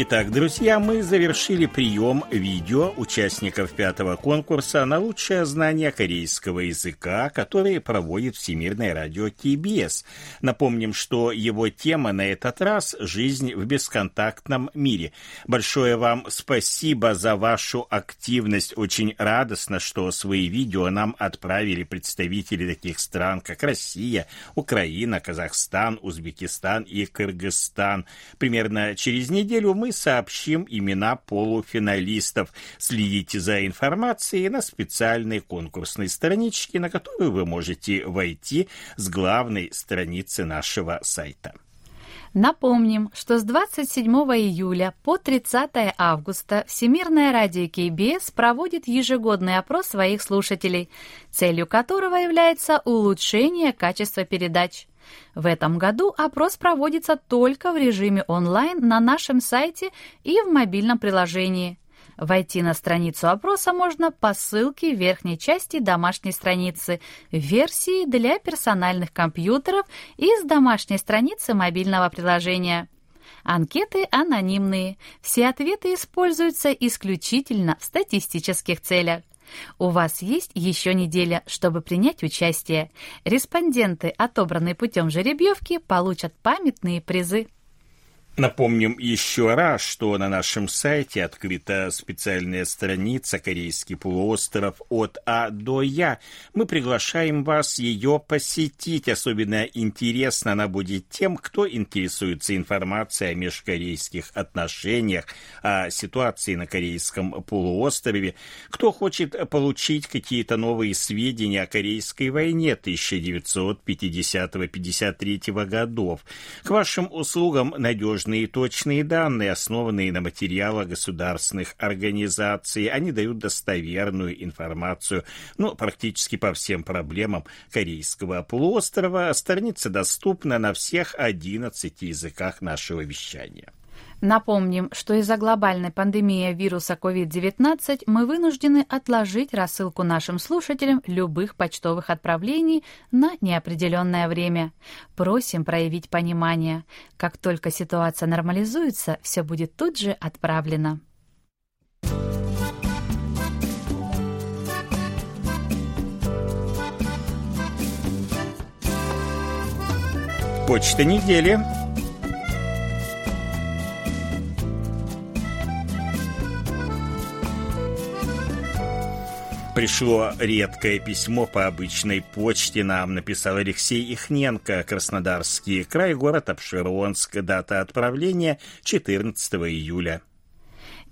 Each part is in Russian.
Итак, друзья, мы завершили прием видео участников пятого конкурса на лучшее знание корейского языка, который проводит Всемирное радио КБС. Напомним, что его тема на этот раз – «Жизнь в бесконтактном мире». Большое вам спасибо за вашу активность. Очень радостно, что свои видео нам отправили представители таких стран, как Россия, Украина, Казахстан, Узбекистан и Кыргызстан. Примерно через неделю мы сообщим имена полуфиналистов. Следите за информацией на специальной конкурсной страничке, на которую вы можете войти с главной страницы нашего сайта. Напомним, что с 27 июля по 30 августа Всемирное радио КБС проводит ежегодный опрос своих слушателей, целью которого является улучшение качества передач. В этом году опрос проводится только в режиме онлайн на нашем сайте и в мобильном приложении. Войти на страницу опроса можно по ссылке в верхней части домашней страницы версии для персональных компьютеров и с домашней страницы мобильного приложения. Анкеты анонимные. Все ответы используются исключительно в статистических целях. У вас есть еще неделя, чтобы принять участие. Респонденты, отобранные путем жеребьевки, получат памятные призы. Напомним еще раз, что на нашем сайте открыта специальная страница «Корейский полуостров от А до Я». Мы приглашаем вас ее посетить. Особенно интересно она будет тем, кто интересуется информацией о межкорейских отношениях, о ситуации на Корейском полуострове, кто хочет получить какие-то новые сведения о Корейской войне 1950-53 годов. К вашим услугам надежно надежные и точные данные, основанные на материалах государственных организаций. Они дают достоверную информацию ну, практически по всем проблемам Корейского полуострова. Страница доступна на всех 11 языках нашего вещания. Напомним, что из-за глобальной пандемии вируса COVID-19 мы вынуждены отложить рассылку нашим слушателям любых почтовых отправлений на неопределенное время. Просим проявить понимание. Как только ситуация нормализуется, все будет тут же отправлено. Почта недели. Пришло редкое письмо по обычной почте. Нам написал Алексей Ихненко, Краснодарский край, город Обширонск. Дата отправления 14 июля.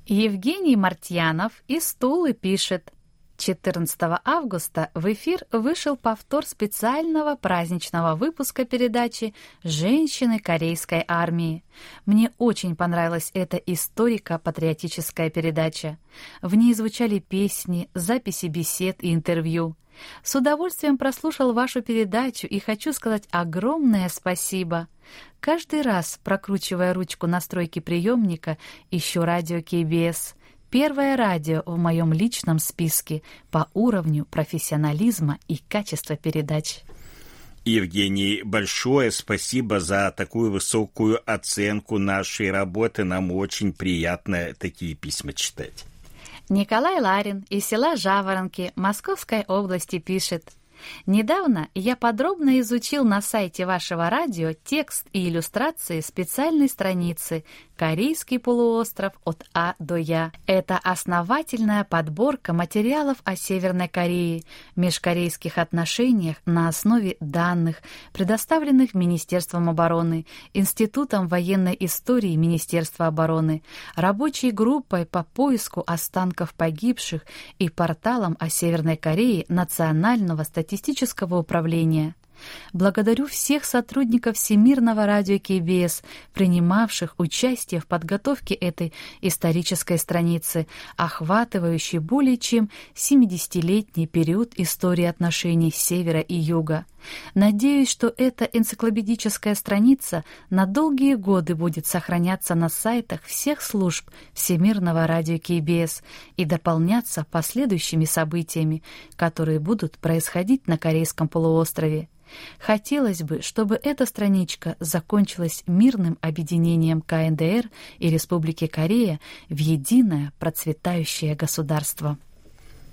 Евгений Мартьянов из Тулы пишет. 14 августа в эфир вышел повтор специального праздничного выпуска передачи «Женщины Корейской армии». Мне очень понравилась эта историко-патриотическая передача. В ней звучали песни, записи бесед и интервью. С удовольствием прослушал вашу передачу и хочу сказать огромное спасибо. Каждый раз, прокручивая ручку настройки приемника, ищу радио КБС — Первое радио в моем личном списке по уровню профессионализма и качества передач. Евгений, большое спасибо за такую высокую оценку нашей работы. Нам очень приятно такие письма читать. Николай Ларин из села Жаворонки Московской области пишет – Недавно я подробно изучил на сайте вашего радио текст и иллюстрации специальной страницы «Корейский полуостров от А до Я». Это основательная подборка материалов о Северной Корее, межкорейских отношениях на основе данных, предоставленных Министерством обороны, Институтом военной истории Министерства обороны, рабочей группой по поиску останков погибших и порталом о Северной Корее Национального статистического управления. Благодарю всех сотрудников Всемирного радио КБС, принимавших участие в подготовке этой исторической страницы, охватывающей более чем 70-летний период истории отношений Севера и Юга. Надеюсь, что эта энциклопедическая страница на долгие годы будет сохраняться на сайтах всех служб Всемирного радио КБС и дополняться последующими событиями, которые будут происходить на Корейском полуострове. Хотелось бы, чтобы эта страничка закончилась мирным объединением КНДР и Республики Корея в единое процветающее государство.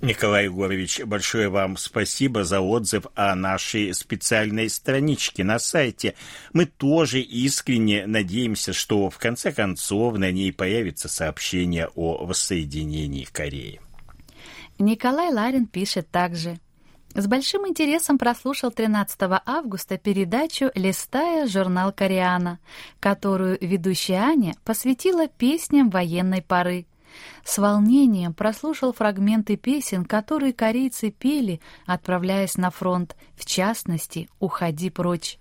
Николай Егорович, большое вам спасибо за отзыв о нашей специальной страничке на сайте. Мы тоже искренне надеемся, что в конце концов на ней появится сообщение о воссоединении Кореи. Николай Ларин пишет также. С большим интересом прослушал 13 августа передачу «Листая журнал Кориана», которую ведущая Аня посвятила песням военной поры. С волнением прослушал фрагменты песен, которые корейцы пели, отправляясь на фронт, в частности «Уходи прочь».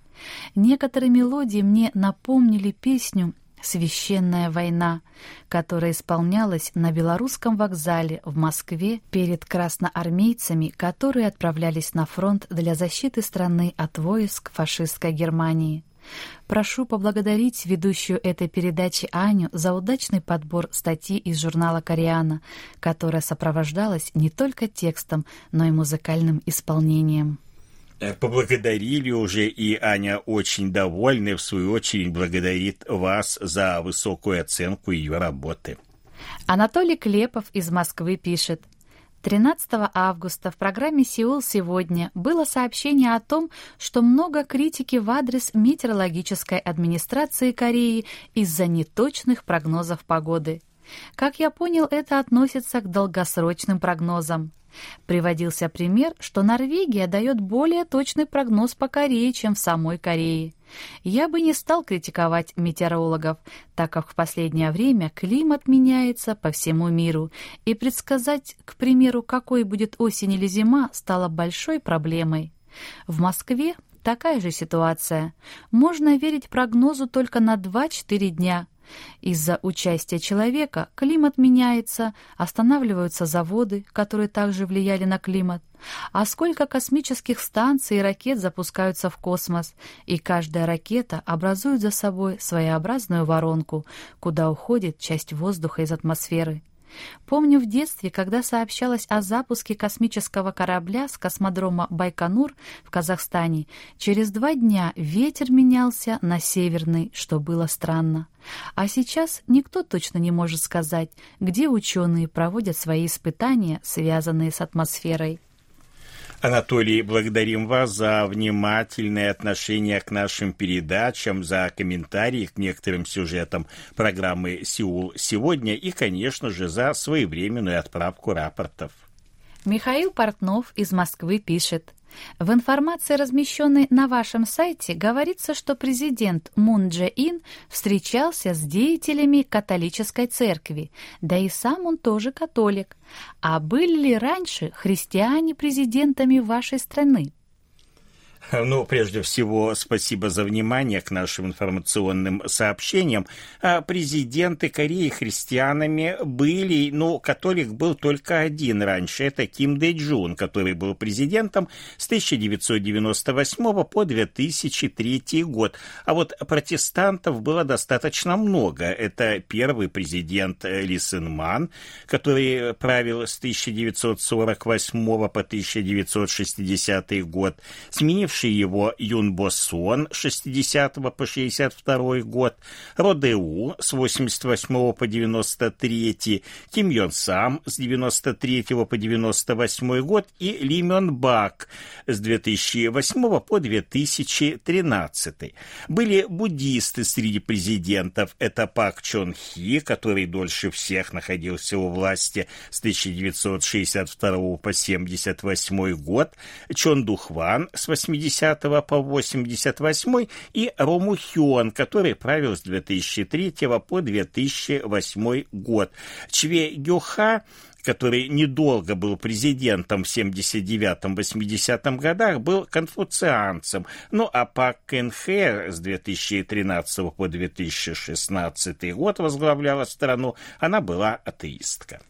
Некоторые мелодии мне напомнили песню «Священная война», которая исполнялась на Белорусском вокзале в Москве перед красноармейцами, которые отправлялись на фронт для защиты страны от войск фашистской Германии. Прошу поблагодарить ведущую этой передачи Аню за удачный подбор статьи из журнала «Кориана», которая сопровождалась не только текстом, но и музыкальным исполнением. Э, поблагодарили уже, и Аня очень довольна, в свою очередь благодарит вас за высокую оценку ее работы. Анатолий Клепов из Москвы пишет. 13 августа в программе «Сеул сегодня» было сообщение о том, что много критики в адрес метеорологической администрации Кореи из-за неточных прогнозов погоды. Как я понял, это относится к долгосрочным прогнозам. Приводился пример, что Норвегия дает более точный прогноз по Корее, чем в самой Корее. Я бы не стал критиковать метеорологов, так как в последнее время климат меняется по всему миру, и предсказать, к примеру, какой будет осень или зима, стало большой проблемой. В Москве такая же ситуация. Можно верить прогнозу только на 2-4 дня, из-за участия человека климат меняется, останавливаются заводы, которые также влияли на климат. А сколько космических станций и ракет запускаются в космос, и каждая ракета образует за собой своеобразную воронку, куда уходит часть воздуха из атмосферы. Помню в детстве, когда сообщалось о запуске космического корабля с космодрома Байконур в Казахстане, через два дня ветер менялся на северный, что было странно. А сейчас никто точно не может сказать, где ученые проводят свои испытания, связанные с атмосферой. Анатолий, благодарим вас за внимательное отношение к нашим передачам, за комментарии к некоторым сюжетам программы «Сеул сегодня» и, конечно же, за своевременную отправку рапортов. Михаил Портнов из Москвы пишет. В информации, размещенной на вашем сайте, говорится, что президент Мун Дже Ин встречался с деятелями католической церкви, да и сам он тоже католик. А были ли раньше христиане президентами вашей страны? Ну, прежде всего, спасибо за внимание к нашим информационным сообщениям. А президенты Кореи христианами были, ну, католик был только один раньше. Это Ким Дэ Джун, который был президентом с 1998 по 2003 год. А вот протестантов было достаточно много. Это первый президент Ли Сын Ман, который правил с 1948 по 1960 год, сменив сменивший его Юн Босон 60 по 62 год, Родеу с 88 по 93, Ким Йон Сам с 93 по 98 год и Ли Мён Бак с 2008 по 2013. Были буддисты среди президентов. Это Пак Чон Хи, который дольше всех находился у власти с 1962 по 78 год, Чон Духван с 80 80 по 88 и Рому Хён, который правил с 2003 по 2008 год. Чве Гёха который недолго был президентом в 79-80 годах, был конфуцианцем. Ну а Пак Кенхе с 2013 по 2016 год возглавляла страну, она была атеистка.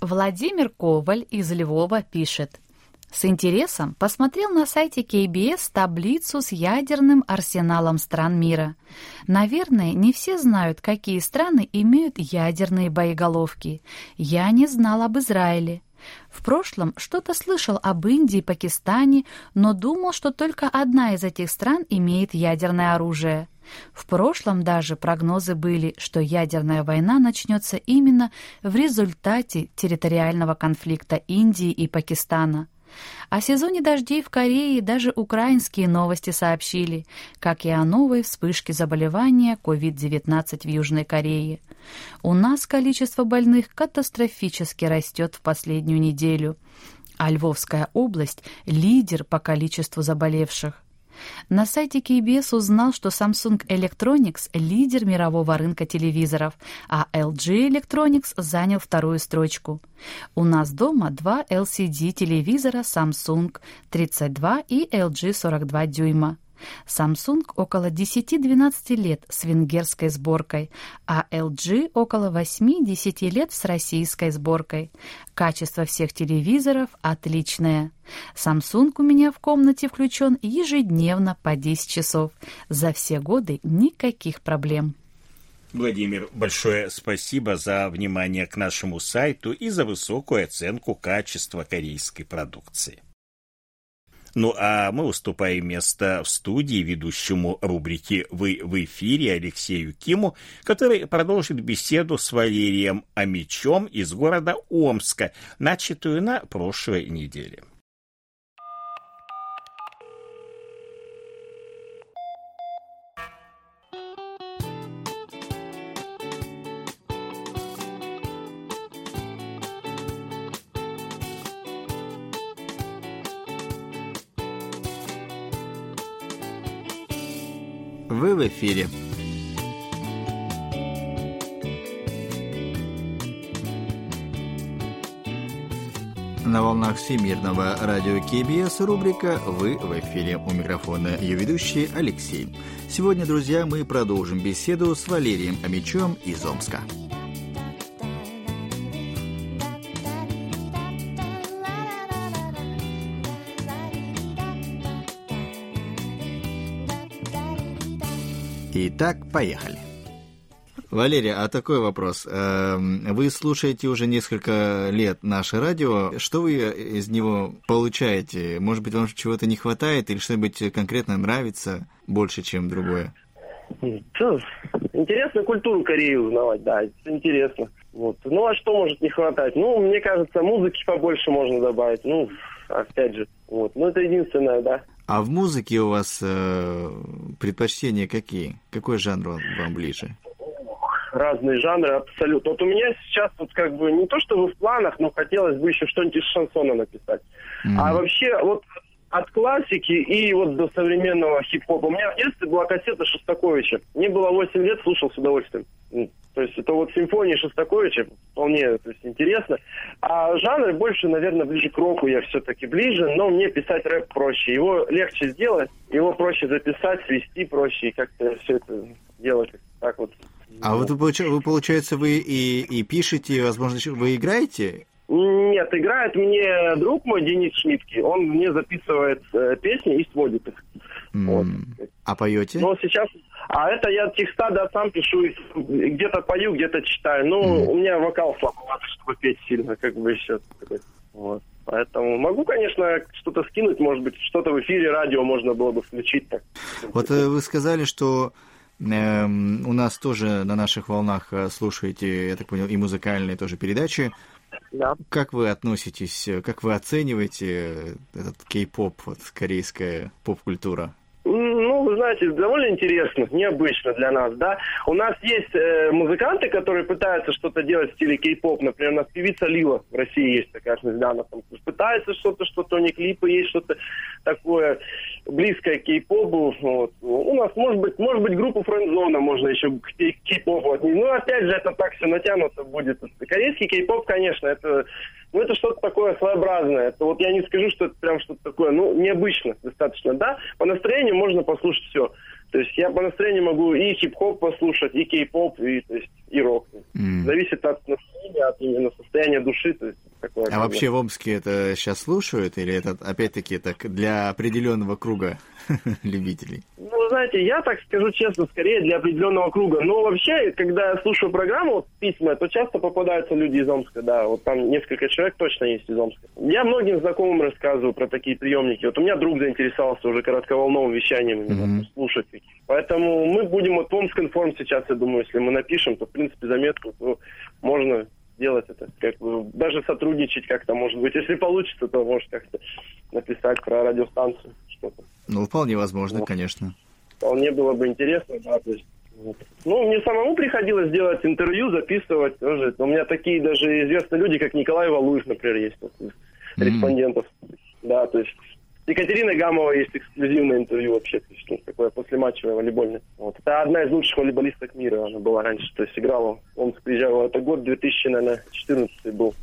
Владимир Коваль из Львова пишет – с интересом посмотрел на сайте KBS таблицу с ядерным арсеналом стран мира. Наверное, не все знают, какие страны имеют ядерные боеголовки. Я не знал об Израиле. В прошлом что-то слышал об Индии и Пакистане, но думал, что только одна из этих стран имеет ядерное оружие. В прошлом даже прогнозы были, что ядерная война начнется именно в результате территориального конфликта Индии и Пакистана. О сезоне дождей в Корее даже украинские новости сообщили, как и о новой вспышке заболевания COVID-19 в Южной Корее. У нас количество больных катастрофически растет в последнюю неделю, а Львовская область – лидер по количеству заболевших. На сайте KBS узнал, что Samsung Electronics – лидер мирового рынка телевизоров, а LG Electronics занял вторую строчку. У нас дома два LCD-телевизора Samsung 32 и LG 42 дюйма. Samsung около 10-12 лет с венгерской сборкой, а LG около 8-10 лет с российской сборкой. Качество всех телевизоров отличное. Samsung у меня в комнате включен ежедневно по 10 часов. За все годы никаких проблем. Владимир, большое спасибо за внимание к нашему сайту и за высокую оценку качества корейской продукции. Ну а мы уступаем место в студии ведущему рубрики «Вы в эфире» Алексею Киму, который продолжит беседу с Валерием Амичом из города Омска, начатую на прошлой неделе. В эфире. На волнах Всемирного радио КБС рубрика «Вы в эфире». У микрофона ее ведущий Алексей. Сегодня, друзья, мы продолжим беседу с Валерием Амичом из Омска. Итак, поехали. Валерия, а такой вопрос. Эм, вы слушаете уже несколько лет наше радио. Что вы из него получаете? Может быть, вам чего-то не хватает или что-нибудь конкретно нравится больше, чем другое? Интересно культуру Кореи узнавать, да, интересно. Вот. Ну, а что может не хватать? Ну, мне кажется, музыки побольше можно добавить. Ну, опять же, вот. Ну, это единственное, да. А в музыке у вас э, предпочтения какие? Какой жанр вам ближе? Разные жанры, абсолютно. Вот у меня сейчас вот как бы не то, что вы в планах, но хотелось бы еще что-нибудь из шансона написать. Mm-hmm. А вообще вот от классики и вот до современного хип-хопа. У меня в детстве была кассета Шостаковича. Мне было 8 лет, слушал с удовольствием. То есть это вот симфонии Шостаковича вполне то есть, интересно. А жанр больше, наверное, ближе к року я все-таки ближе, но мне писать рэп проще. Его легче сделать, его проще записать, свести проще, и как-то все это делать так вот. А вот вы, вы получается, вы и, и пишете, возможно, вы играете? Нет, играет мне друг мой Денис Шмидтки. Он мне записывает э, песни и сводит их. Mm. Вот. А поете? Но сейчас а это я текста, да, сам пишу, где-то пою, где-то читаю. Ну, mm. у меня вокал слабоватый, чтобы петь сильно, как бы еще. Вот. Поэтому могу, конечно, что-то скинуть, может быть, что-то в эфире радио можно было бы включить. Так. Вот э, вы сказали, что э, у нас тоже на наших волнах э, слушаете, я так понял, и музыкальные тоже передачи. Да. Как вы относитесь, как вы оцениваете этот кей-поп, вот, корейская поп-культура? Ну, вы знаете, довольно интересно, необычно для нас, да. У нас есть э, музыканты, которые пытаются что-то делать в стиле кей-поп. Например, у нас певица Лила в России есть такая, звезда, она там пытается что-то, что-то у них клипы есть, что-то такое близкое к кей-попу. Вот. У нас, может быть, может быть, группу Френдзона можно еще к кей-попу отнести. Ну, опять же, это так все натянуто будет. Корейский кей-поп, конечно, это ну, это что-то такое своеобразное. Это вот я не скажу, что это прям что-то такое, ну, необычно достаточно. Да, по настроению можно послушать все. То есть я по настроению могу и хип-хоп послушать, и кей-поп, и, то есть, и рок. Mm. Зависит от настроения, от именно состояния души. То есть, такое, а вообще в Омске это сейчас слушают, или это опять-таки так для определенного круга любителей? Ну, знаете, я так скажу честно, скорее для определенного круга. Но вообще, когда я слушаю программу, вот, письма, то часто попадаются люди из Омска, да. Вот там несколько человек точно есть из Омска. Я многим знакомым рассказываю про такие приемники. Вот у меня друг заинтересовался уже коротковолновым вещанием, mm-hmm. слушать. Поэтому мы будем вот в Омск информ сейчас, я думаю, если мы напишем, то, принципе, заметку, то можно делать это, как бы даже сотрудничать как-то, может быть. Если получится, то может как-то написать про радиостанцию что-то. Ну, вполне возможно, вот. конечно. Вполне было бы интересно, да, то есть вот. Ну, мне самому приходилось делать интервью, записывать тоже. У меня такие даже известные люди, как Николай Валуев, например, есть вот, mm-hmm. респондентов. Да, то есть Екатерина Гамова есть эксклюзивное интервью вообще, то есть, ну, такое послематчевое волейбольное. Вот. Это одна из лучших волейболисток мира, она была раньше, то есть играла, он приезжал, это год 2000, наверное, 14 был,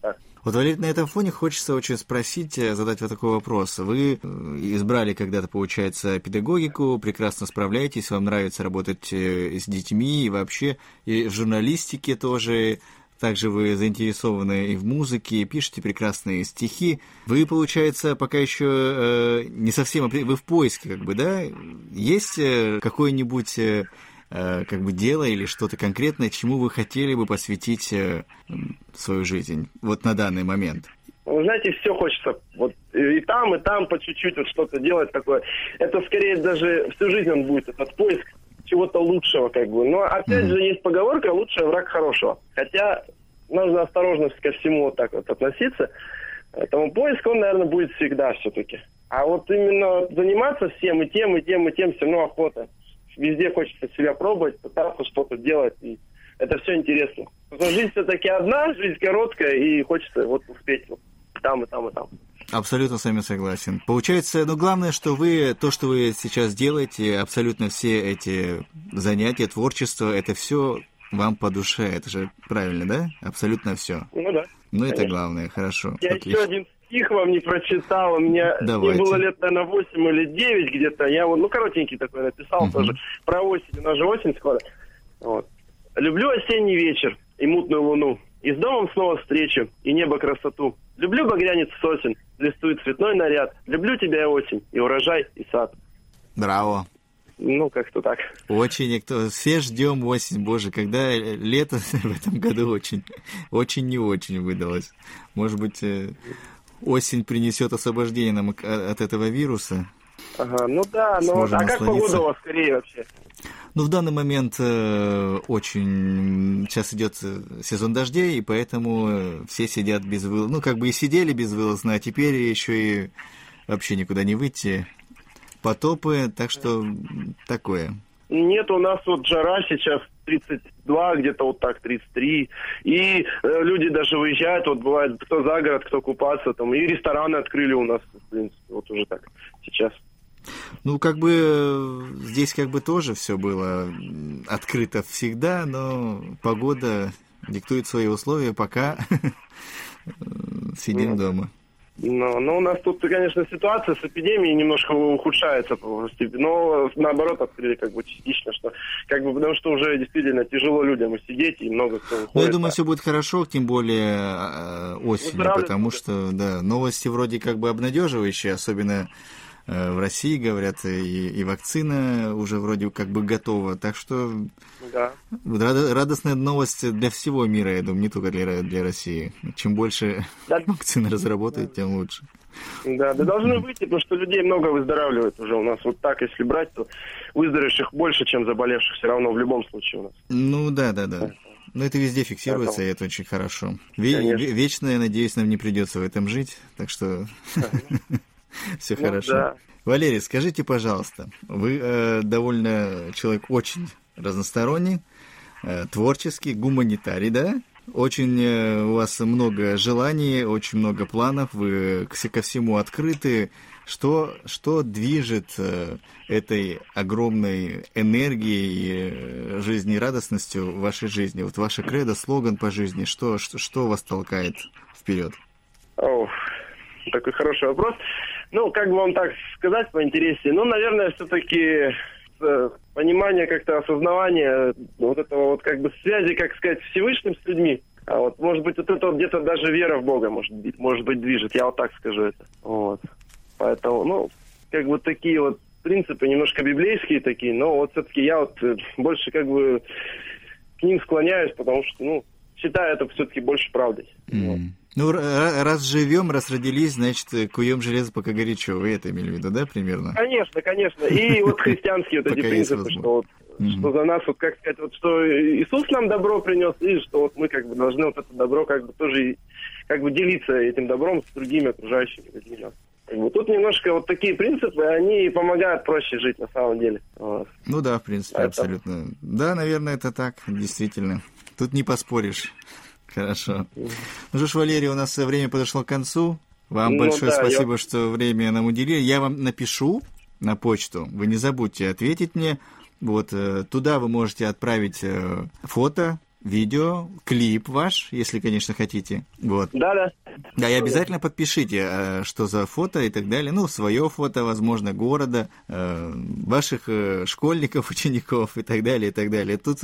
так. Вот, Валерий, на этом фоне хочется очень спросить, э, задать вот такой вопрос. Вы э, избрали когда-то, получается, педагогику, прекрасно справляетесь, вам нравится работать э, с детьми и вообще и в журналистике тоже также вы заинтересованы и в музыке, пишете прекрасные стихи. Вы, получается, пока еще э, не совсем... Вы в поиске, как бы, да? Есть э, какое-нибудь э, э, как бы дело или что-то конкретное, чему вы хотели бы посвятить э, свою жизнь вот на данный момент? Вы знаете, все хочется. Вот и там, и там по чуть-чуть вот что-то делать такое. Это скорее даже всю жизнь он будет, этот поиск чего-то лучшего, как бы. Но опять mm-hmm. же есть поговорка «лучший враг хорошего». Хотя нужно осторожно ко всему вот так вот относиться. Поэтому поиск, он, наверное, будет всегда все-таки. А вот именно заниматься всем, и тем, и тем, и тем, все равно охота. Везде хочется себя пробовать, пытаться что-то делать, и это все интересно. Потому что жизнь все-таки одна, жизнь короткая, и хочется вот успеть вот там, и там, и там. Абсолютно с вами согласен. Получается, ну, главное, что вы, то, что вы сейчас делаете, абсолютно все эти занятия, творчество, это все вам по душе. Это же правильно, да? Абсолютно все. Ну да. Ну, конечно. это главное, хорошо. Я Отлично. еще один стих вам не прочитал. У меня мне было лет, наверное, 8 или 9 где-то. Я вот, ну, коротенький такой написал угу. тоже. Про осень. У нас же осень скоро. Вот. Люблю осенний вечер и мутную луну. И с домом снова встречу, и небо красоту. Люблю багрянец сосен, листует цветной наряд. Люблю тебя и осень, и урожай, и сад. Браво. Ну, как-то так. Очень, кто, все ждем осень, боже, когда лето в этом году очень, очень не очень выдалось. Может быть, э, осень принесет освобождение нам от этого вируса. Ага, ну да, но а как погода у вас скорее вообще? Ну, в данный момент э, очень сейчас идет э, сезон дождей, и поэтому э, все сидят без вылаза. Ну, как бы и сидели безвылазно, а теперь еще и вообще никуда не выйти. Потопы, так что такое. Нет, у нас вот жара сейчас 32, где-то вот так 33. И э, люди даже выезжают, вот бывает, кто за город, кто купаться, там, и рестораны открыли у нас, в принципе, вот уже так сейчас. Ну, как бы э, здесь как бы тоже все было открыто всегда, но погода диктует свои условия, пока сидим дома. Но, но у нас тут, конечно, ситуация с эпидемией немножко ухудшается, но наоборот открыли как бы частично, что как бы потому что уже действительно тяжело людям и сидеть, и много кто Ну, я думаю, все будет хорошо, тем более э, осенью, ну, потому что, да, новости вроде как бы обнадеживающие, особенно Э, в России, говорят, и, и вакцина уже вроде как бы готова. Так что да. радостная новость для всего мира, я думаю, не только для, для России. Чем больше да. вакцины разработают, да. тем лучше. Да, да должны выйти, потому что людей много выздоравливает уже у нас. Вот так, если брать, то выздоровевших больше, чем заболевших все равно в любом случае у нас. Ну да, да, да. Но это везде фиксируется, и это очень хорошо. Ве- вечно, я надеюсь, нам не придется в этом жить, так что... Все ну, хорошо. Да. Валерий, скажите, пожалуйста, вы э, довольно человек очень разносторонний, э, творческий, гуманитарий, да? Очень э, у вас много желаний, очень много планов, вы ко всему открыты. Что, что движет э, этой огромной энергией, э, жизнерадостностью в вашей жизни? Вот ваше кредо, слоган по жизни, что, что, что вас толкает вперед? О, такой хороший вопрос. Ну, как бы вам так сказать поинтереснее? Ну, наверное, все-таки э, понимание как-то осознавание вот этого вот как бы связи, как сказать, Всевышним с людьми. А вот, может быть, вот это вот где-то даже вера в Бога, может быть, может быть, движет. Я вот так скажу это. Вот. Поэтому, ну, как бы такие вот принципы немножко библейские такие, но вот все-таки я вот э, больше как бы к ним склоняюсь, потому что, ну, считаю это все-таки больше правдой. Mm. Вот. Ну, раз живем, раз родились, значит, куем железо, пока горячо. Вы это имели в виду, да, примерно? Конечно, конечно. И вот христианские вот эти принципы, что вот что за нас, вот как сказать, вот что Иисус нам добро принес, и что вот мы как бы должны вот это добро как бы тоже как бы делиться этим добром с другими окружающими людьми. Как бы тут немножко вот такие принципы, они помогают проще жить на самом деле. Вот. Ну да, в принципе, это... абсолютно. Да, наверное, это так, действительно. Тут не поспоришь. Хорошо. Ну что ж, Валерий, у нас время подошло к концу. Вам ну, большое да, спасибо, я... что время нам уделили. Я вам напишу на почту. Вы не забудьте ответить мне. Вот э, туда вы можете отправить э, фото, видео, клип ваш, если, конечно, хотите. Вот. Да, да. Да, и обязательно подпишите, э, что за фото и так далее. Ну, свое фото, возможно, города, э, ваших э, школьников, учеников и так далее, и так далее. Тут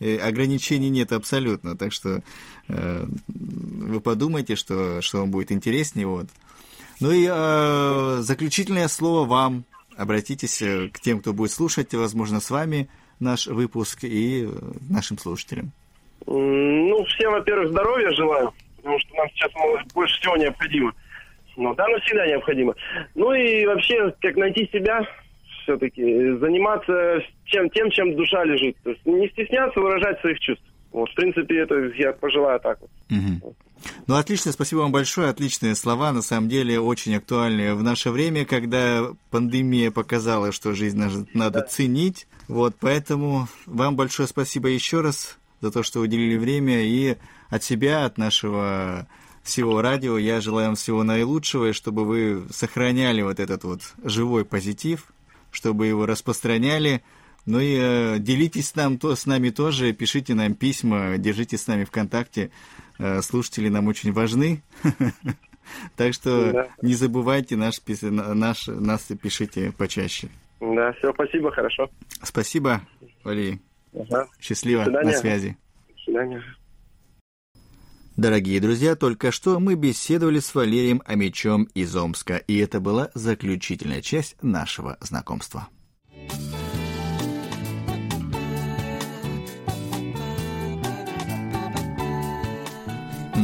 ограничений нет абсолютно, так что вы подумайте, что, что вам будет интереснее. Вот. Ну и заключительное слово вам. Обратитесь к тем, кто будет слушать, возможно, с вами наш выпуск и нашим слушателям. Ну, всем, во-первых, здоровья желаю, потому что нам сейчас больше всего необходимо. Ну, да, но всегда необходимо. Ну и вообще, как найти себя, все-таки заниматься чем, тем, чем душа лежит. То есть не стесняться выражать своих чувств. Вот, в принципе, это я пожелаю так вот. Угу. Ну, отлично, спасибо вам большое, отличные слова, на самом деле очень актуальные в наше время, когда пандемия показала, что жизнь надо да. ценить. Вот, поэтому вам большое спасибо еще раз за то, что уделили время. И от себя, от нашего всего радио, я желаю вам всего наилучшего, и чтобы вы сохраняли вот этот вот живой позитив, чтобы его распространяли. Ну и э, делитесь нам, то, с нами тоже, пишите нам письма, держите с нами в контакте. Э, слушатели нам очень важны. Так что не забывайте наш, наш, нас пишите почаще. Да, все, спасибо, хорошо. Спасибо, Валерий. Ага. Счастливо, на связи. До свидания. Дорогие друзья, только что мы беседовали с Валерием Амичом из Омска, и это была заключительная часть нашего знакомства.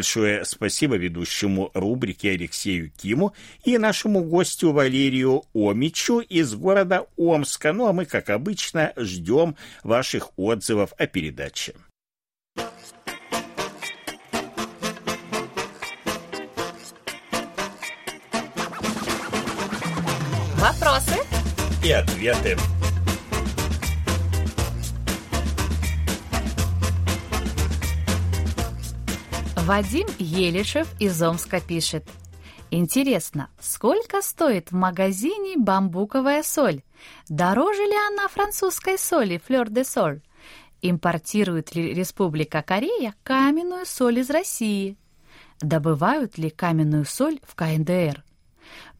Большое спасибо ведущему рубрики Алексею Киму и нашему гостю Валерию Омичу из города Омска. Ну а мы, как обычно, ждем ваших отзывов о передаче. Вопросы и ответы. Вадим Елишев из Омска пишет. Интересно, сколько стоит в магазине бамбуковая соль? Дороже ли она французской соли флёр де соль? Импортирует ли Республика Корея каменную соль из России? Добывают ли каменную соль в КНДР?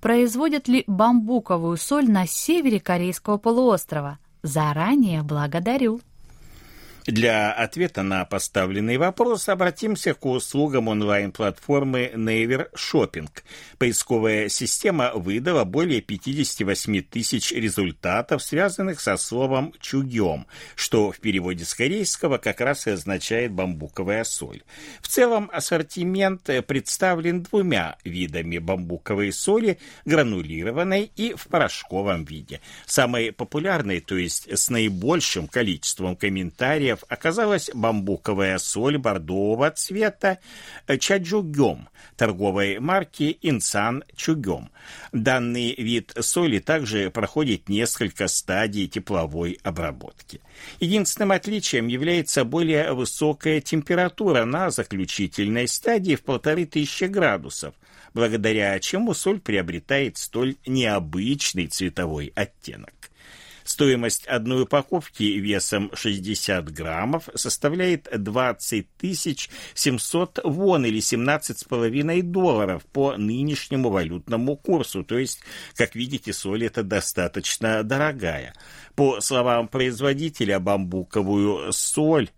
Производят ли бамбуковую соль на севере Корейского полуострова? Заранее благодарю. Для ответа на поставленный вопрос обратимся к услугам онлайн-платформы Naver Shopping. Поисковая система выдала более 58 тысяч результатов, связанных со словом «чугем», что в переводе с корейского как раз и означает «бамбуковая соль». В целом ассортимент представлен двумя видами бамбуковой соли – гранулированной и в порошковом виде. Самой популярной, то есть с наибольшим количеством комментариев продуктов оказалась бамбуковая соль бордового цвета чаджугем торговой марки Инсан Чугем. Данный вид соли также проходит несколько стадий тепловой обработки. Единственным отличием является более высокая температура на заключительной стадии в полторы тысячи градусов, благодаря чему соль приобретает столь необычный цветовой оттенок. Стоимость одной упаковки весом 60 граммов составляет 20 700 вон или 17,5 долларов по нынешнему валютному курсу. То есть, как видите, соль это достаточно дорогая. По словам производителя, бамбуковую соль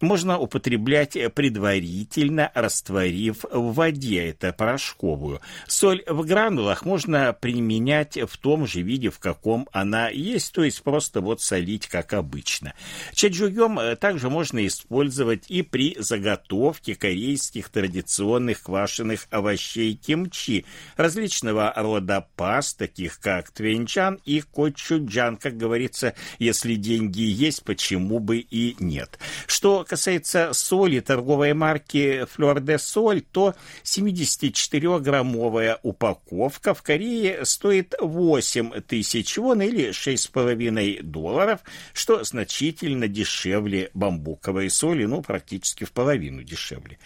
можно употреблять предварительно растворив в воде, это порошковую. Соль в гранулах можно применять в том же виде, в каком она есть, то есть просто вот солить, как обычно. Чаджугем также можно использовать и при заготовке корейских традиционных квашеных овощей кимчи, различного рода паст, таких как твенчан и кочуджан, как говорится, если деньги есть, почему бы и нет. Что касается соли торговой марки Fleur de Sol, то 74-граммовая упаковка в Корее стоит 8 тысяч вон или 6,5 долларов, что значительно дешевле бамбуковой соли, ну, практически в половину дешевле.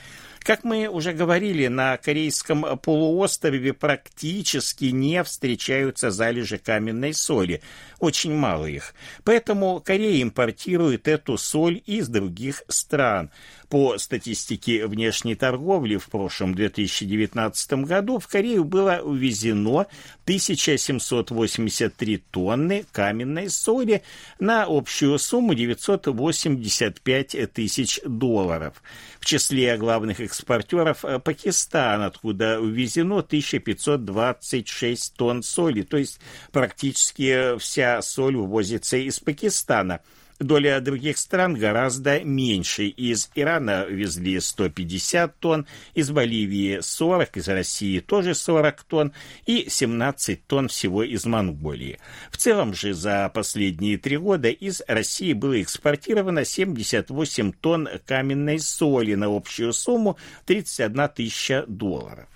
Как мы уже говорили, на Корейском полуострове практически не встречаются залежи каменной соли. Очень мало их. Поэтому Корея импортирует эту соль из других стран. По статистике внешней торговли в прошлом 2019 году в Корею было увезено 1783 тонны каменной соли на общую сумму 985 тысяч долларов. В числе главных экспортеров э, Пакистан, откуда увезено 1526 тонн соли, то есть практически вся соль увозится из Пакистана – Доля других стран гораздо меньше. Из Ирана везли 150 тонн, из Боливии 40, из России тоже 40 тонн и 17 тонн всего из Монголии. В целом же за последние три года из России было экспортировано 78 тонн каменной соли на общую сумму 31 тысяча долларов.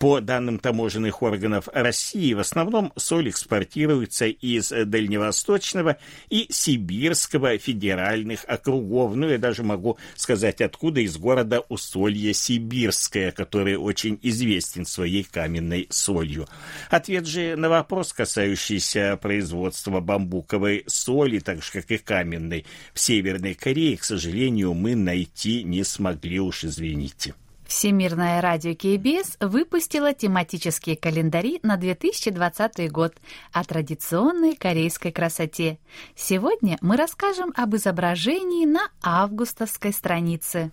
По данным таможенных органов России, в основном соль экспортируется из Дальневосточного и Сибирского федеральных округов. Ну, я даже могу сказать, откуда из города Усолье-Сибирское, который очень известен своей каменной солью. Ответ же на вопрос, касающийся производства бамбуковой соли, так же, как и каменной, в Северной Корее, к сожалению, мы найти не смогли, уж извините. Всемирное радио КБС выпустило тематические календари на 2020 год о традиционной корейской красоте. Сегодня мы расскажем об изображении на августовской странице.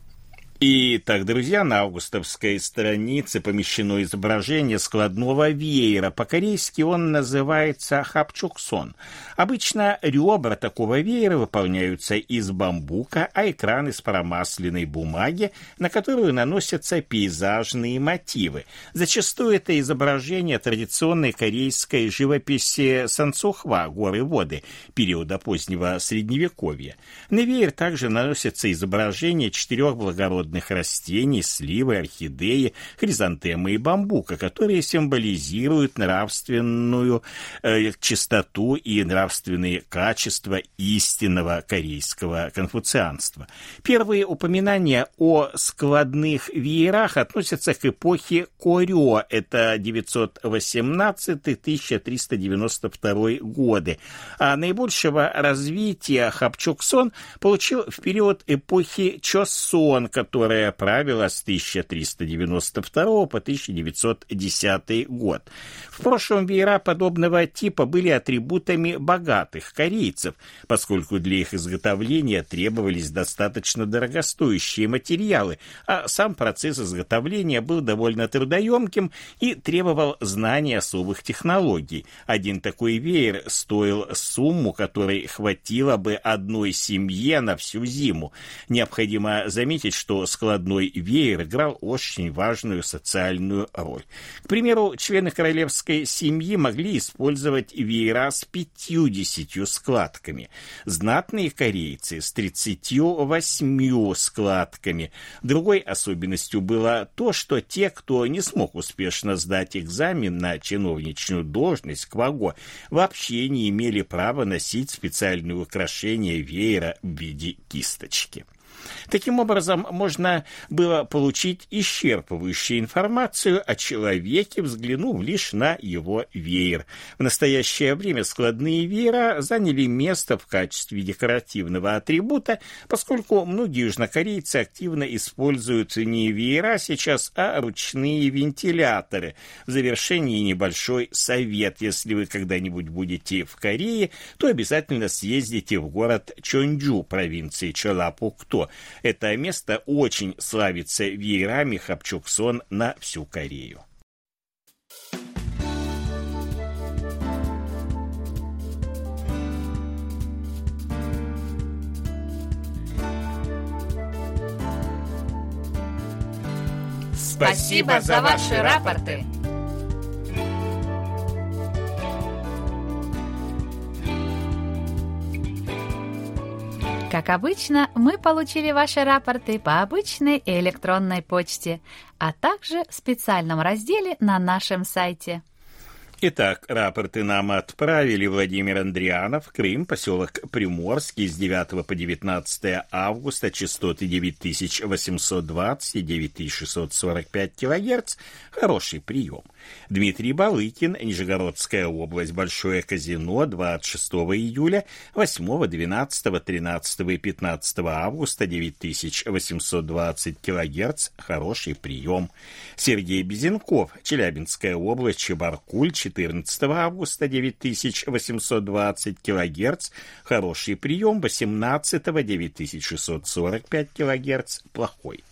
Итак, друзья, на августовской странице помещено изображение складного веера. По-корейски он называется хапчуксон. Обычно ребра такого веера выполняются из бамбука, а экран из промасленной бумаги, на которую наносятся пейзажные мотивы. Зачастую это изображение традиционной корейской живописи Санцухва, горы воды, периода позднего Средневековья. На веер также наносятся изображения четырех благородных плодородных растений, сливы, орхидеи, хризантемы и бамбука, которые символизируют нравственную э, чистоту и нравственные качества истинного корейского конфуцианства. Первые упоминания о складных веерах относятся к эпохе Корё, это 918-1392 годы, а наибольшего развития Хапчуксон получил в период эпохи Чосон, который которая правила с 1392 по 1910 год. В прошлом веера подобного типа были атрибутами богатых корейцев, поскольку для их изготовления требовались достаточно дорогостоящие материалы, а сам процесс изготовления был довольно трудоемким и требовал знания особых технологий. Один такой веер стоил сумму, которой хватило бы одной семье на всю зиму. Необходимо заметить, что складной веер играл очень важную социальную роль. К примеру, члены королевской семьи могли использовать веера с пятьюдесятью складками, знатные корейцы с тридцатью восьмью складками. Другой особенностью было то, что те, кто не смог успешно сдать экзамен на чиновничную должность Кваго, вообще не имели права носить специальные украшения веера в виде кисточки. Таким образом, можно было получить исчерпывающую информацию о человеке, взглянув лишь на его веер. В настоящее время складные веера заняли место в качестве декоративного атрибута, поскольку многие южнокорейцы активно используют не веера сейчас, а ручные вентиляторы. В завершении небольшой совет. Если вы когда-нибудь будете в Корее, то обязательно съездите в город Чонджу провинции Чолапукто. Это место очень славится веерами Хапчуксон на всю Корею. Спасибо за ваши рапорты. Как обычно, мы получили ваши рапорты по обычной электронной почте, а также в специальном разделе на нашем сайте. Итак, рапорты нам отправили Владимир Андрианов, Крым, поселок Приморский с 9 по 19 августа, частоты 9820 и 9645 килогерц. Хороший прием. Дмитрий Балыкин, Нижегородская область, Большое казино, 26 июля, 8, 12, 13 и 15 августа, 9820 килогерц. Хороший прием. Сергей Безенков, Челябинская область, Чебаркуль, 14 августа 9820 кГц, хороший прием 18 9645 кГц, плохой.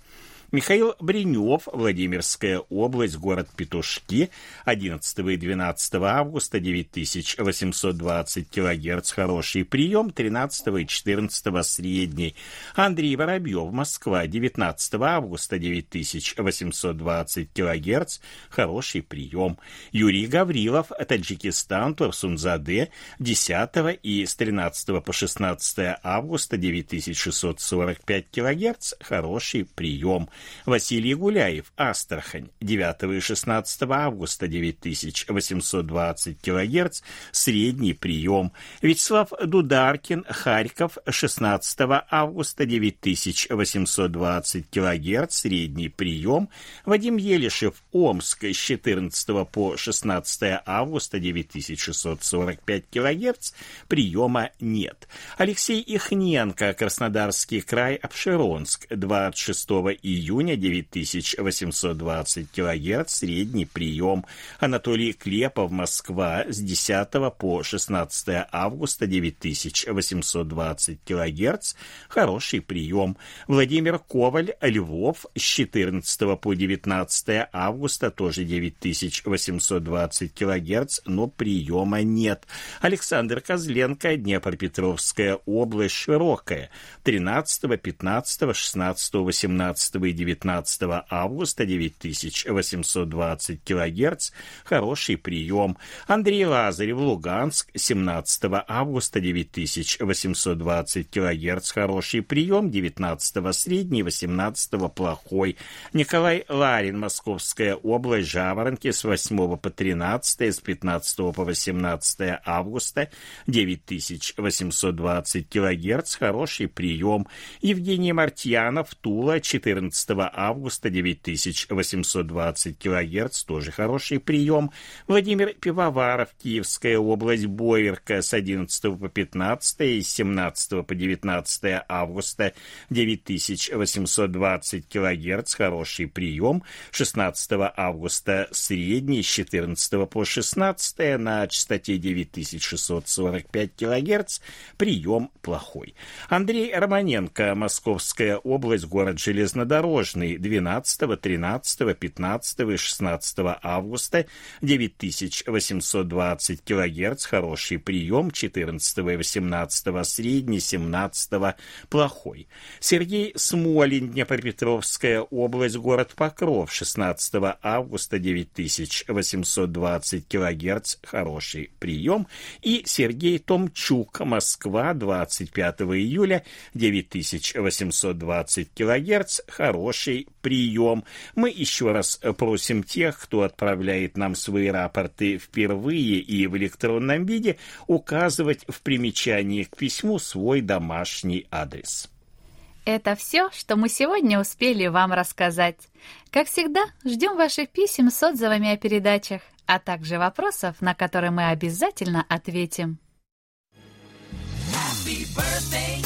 Михаил Бринев, Владимирская область, город Петушки, 11 и 12 августа, 9820 килогерц, хороший прием, 13 и 14 средний. Андрей Воробьев, Москва, 19 августа, 9820 килогерц, хороший прием. Юрий Гаврилов, Таджикистан, Турсунзаде, 10 и с 13 по 16 августа, 9645 килогерц, хороший прием. Василий Гуляев, Астрахань, 9 и 16 августа 9820 кГц, средний прием. Вячеслав Дударкин, Харьков, 16 августа 9820 кГц, средний прием. Вадим Елишев, Омск, с 14 по 16 августа 9645 кГц, приема нет. Алексей Ихненко, Краснодарский край, Обширонск, 26 июня июня 9820 кГц, средний прием. Анатолий Клепов, Москва, с 10 по 16 августа 9820 кГц, хороший прием. Владимир Коваль, Львов, с 14 по 19 августа, тоже 9820 кГц, но приема нет. Александр Козленко, Днепропетровская область, Широкая, 13, 15, 16, 18 и 19 августа 9820 кГц, хороший прием. Андрей Лазарев, Луганск, 17 августа 9820 кГц, хороший прием, 19 средний, 18 плохой. Николай Ларин, Московская область, Жаворонки, с 8 по 13, с 15 по 18 августа, 9820 кГц, хороший прием. Евгений Мартьянов, Тула, 14 15 августа 9820 кГц, тоже хороший прием. Владимир Пивоваров, Киевская область, Боярка с 11 по 15 и с 17 по 19 августа 9820 кГц, хороший прием. 16 августа средний, с 14 по 16 на частоте 9645 кГц, прием плохой. Андрей Романенко, Московская область, город Железнодорожный, 12, 13, 15 и 16 августа, 9820 кГц, хороший прием, 14 и 18 средний, 17 плохой. Сергей Смолин, Днепропетровская область, город Покров, 16 августа, 9820 кГц, хороший прием. И Сергей Томчук, Москва, 25 июля, 9820 кГц, хороший прием. Мы еще раз просим тех, кто отправляет нам свои рапорты впервые и в электронном виде, указывать в примечании к письму свой домашний адрес. Это все, что мы сегодня успели вам рассказать. Как всегда, ждем ваших писем с отзывами о передачах, а также вопросов, на которые мы обязательно ответим. Happy birthday.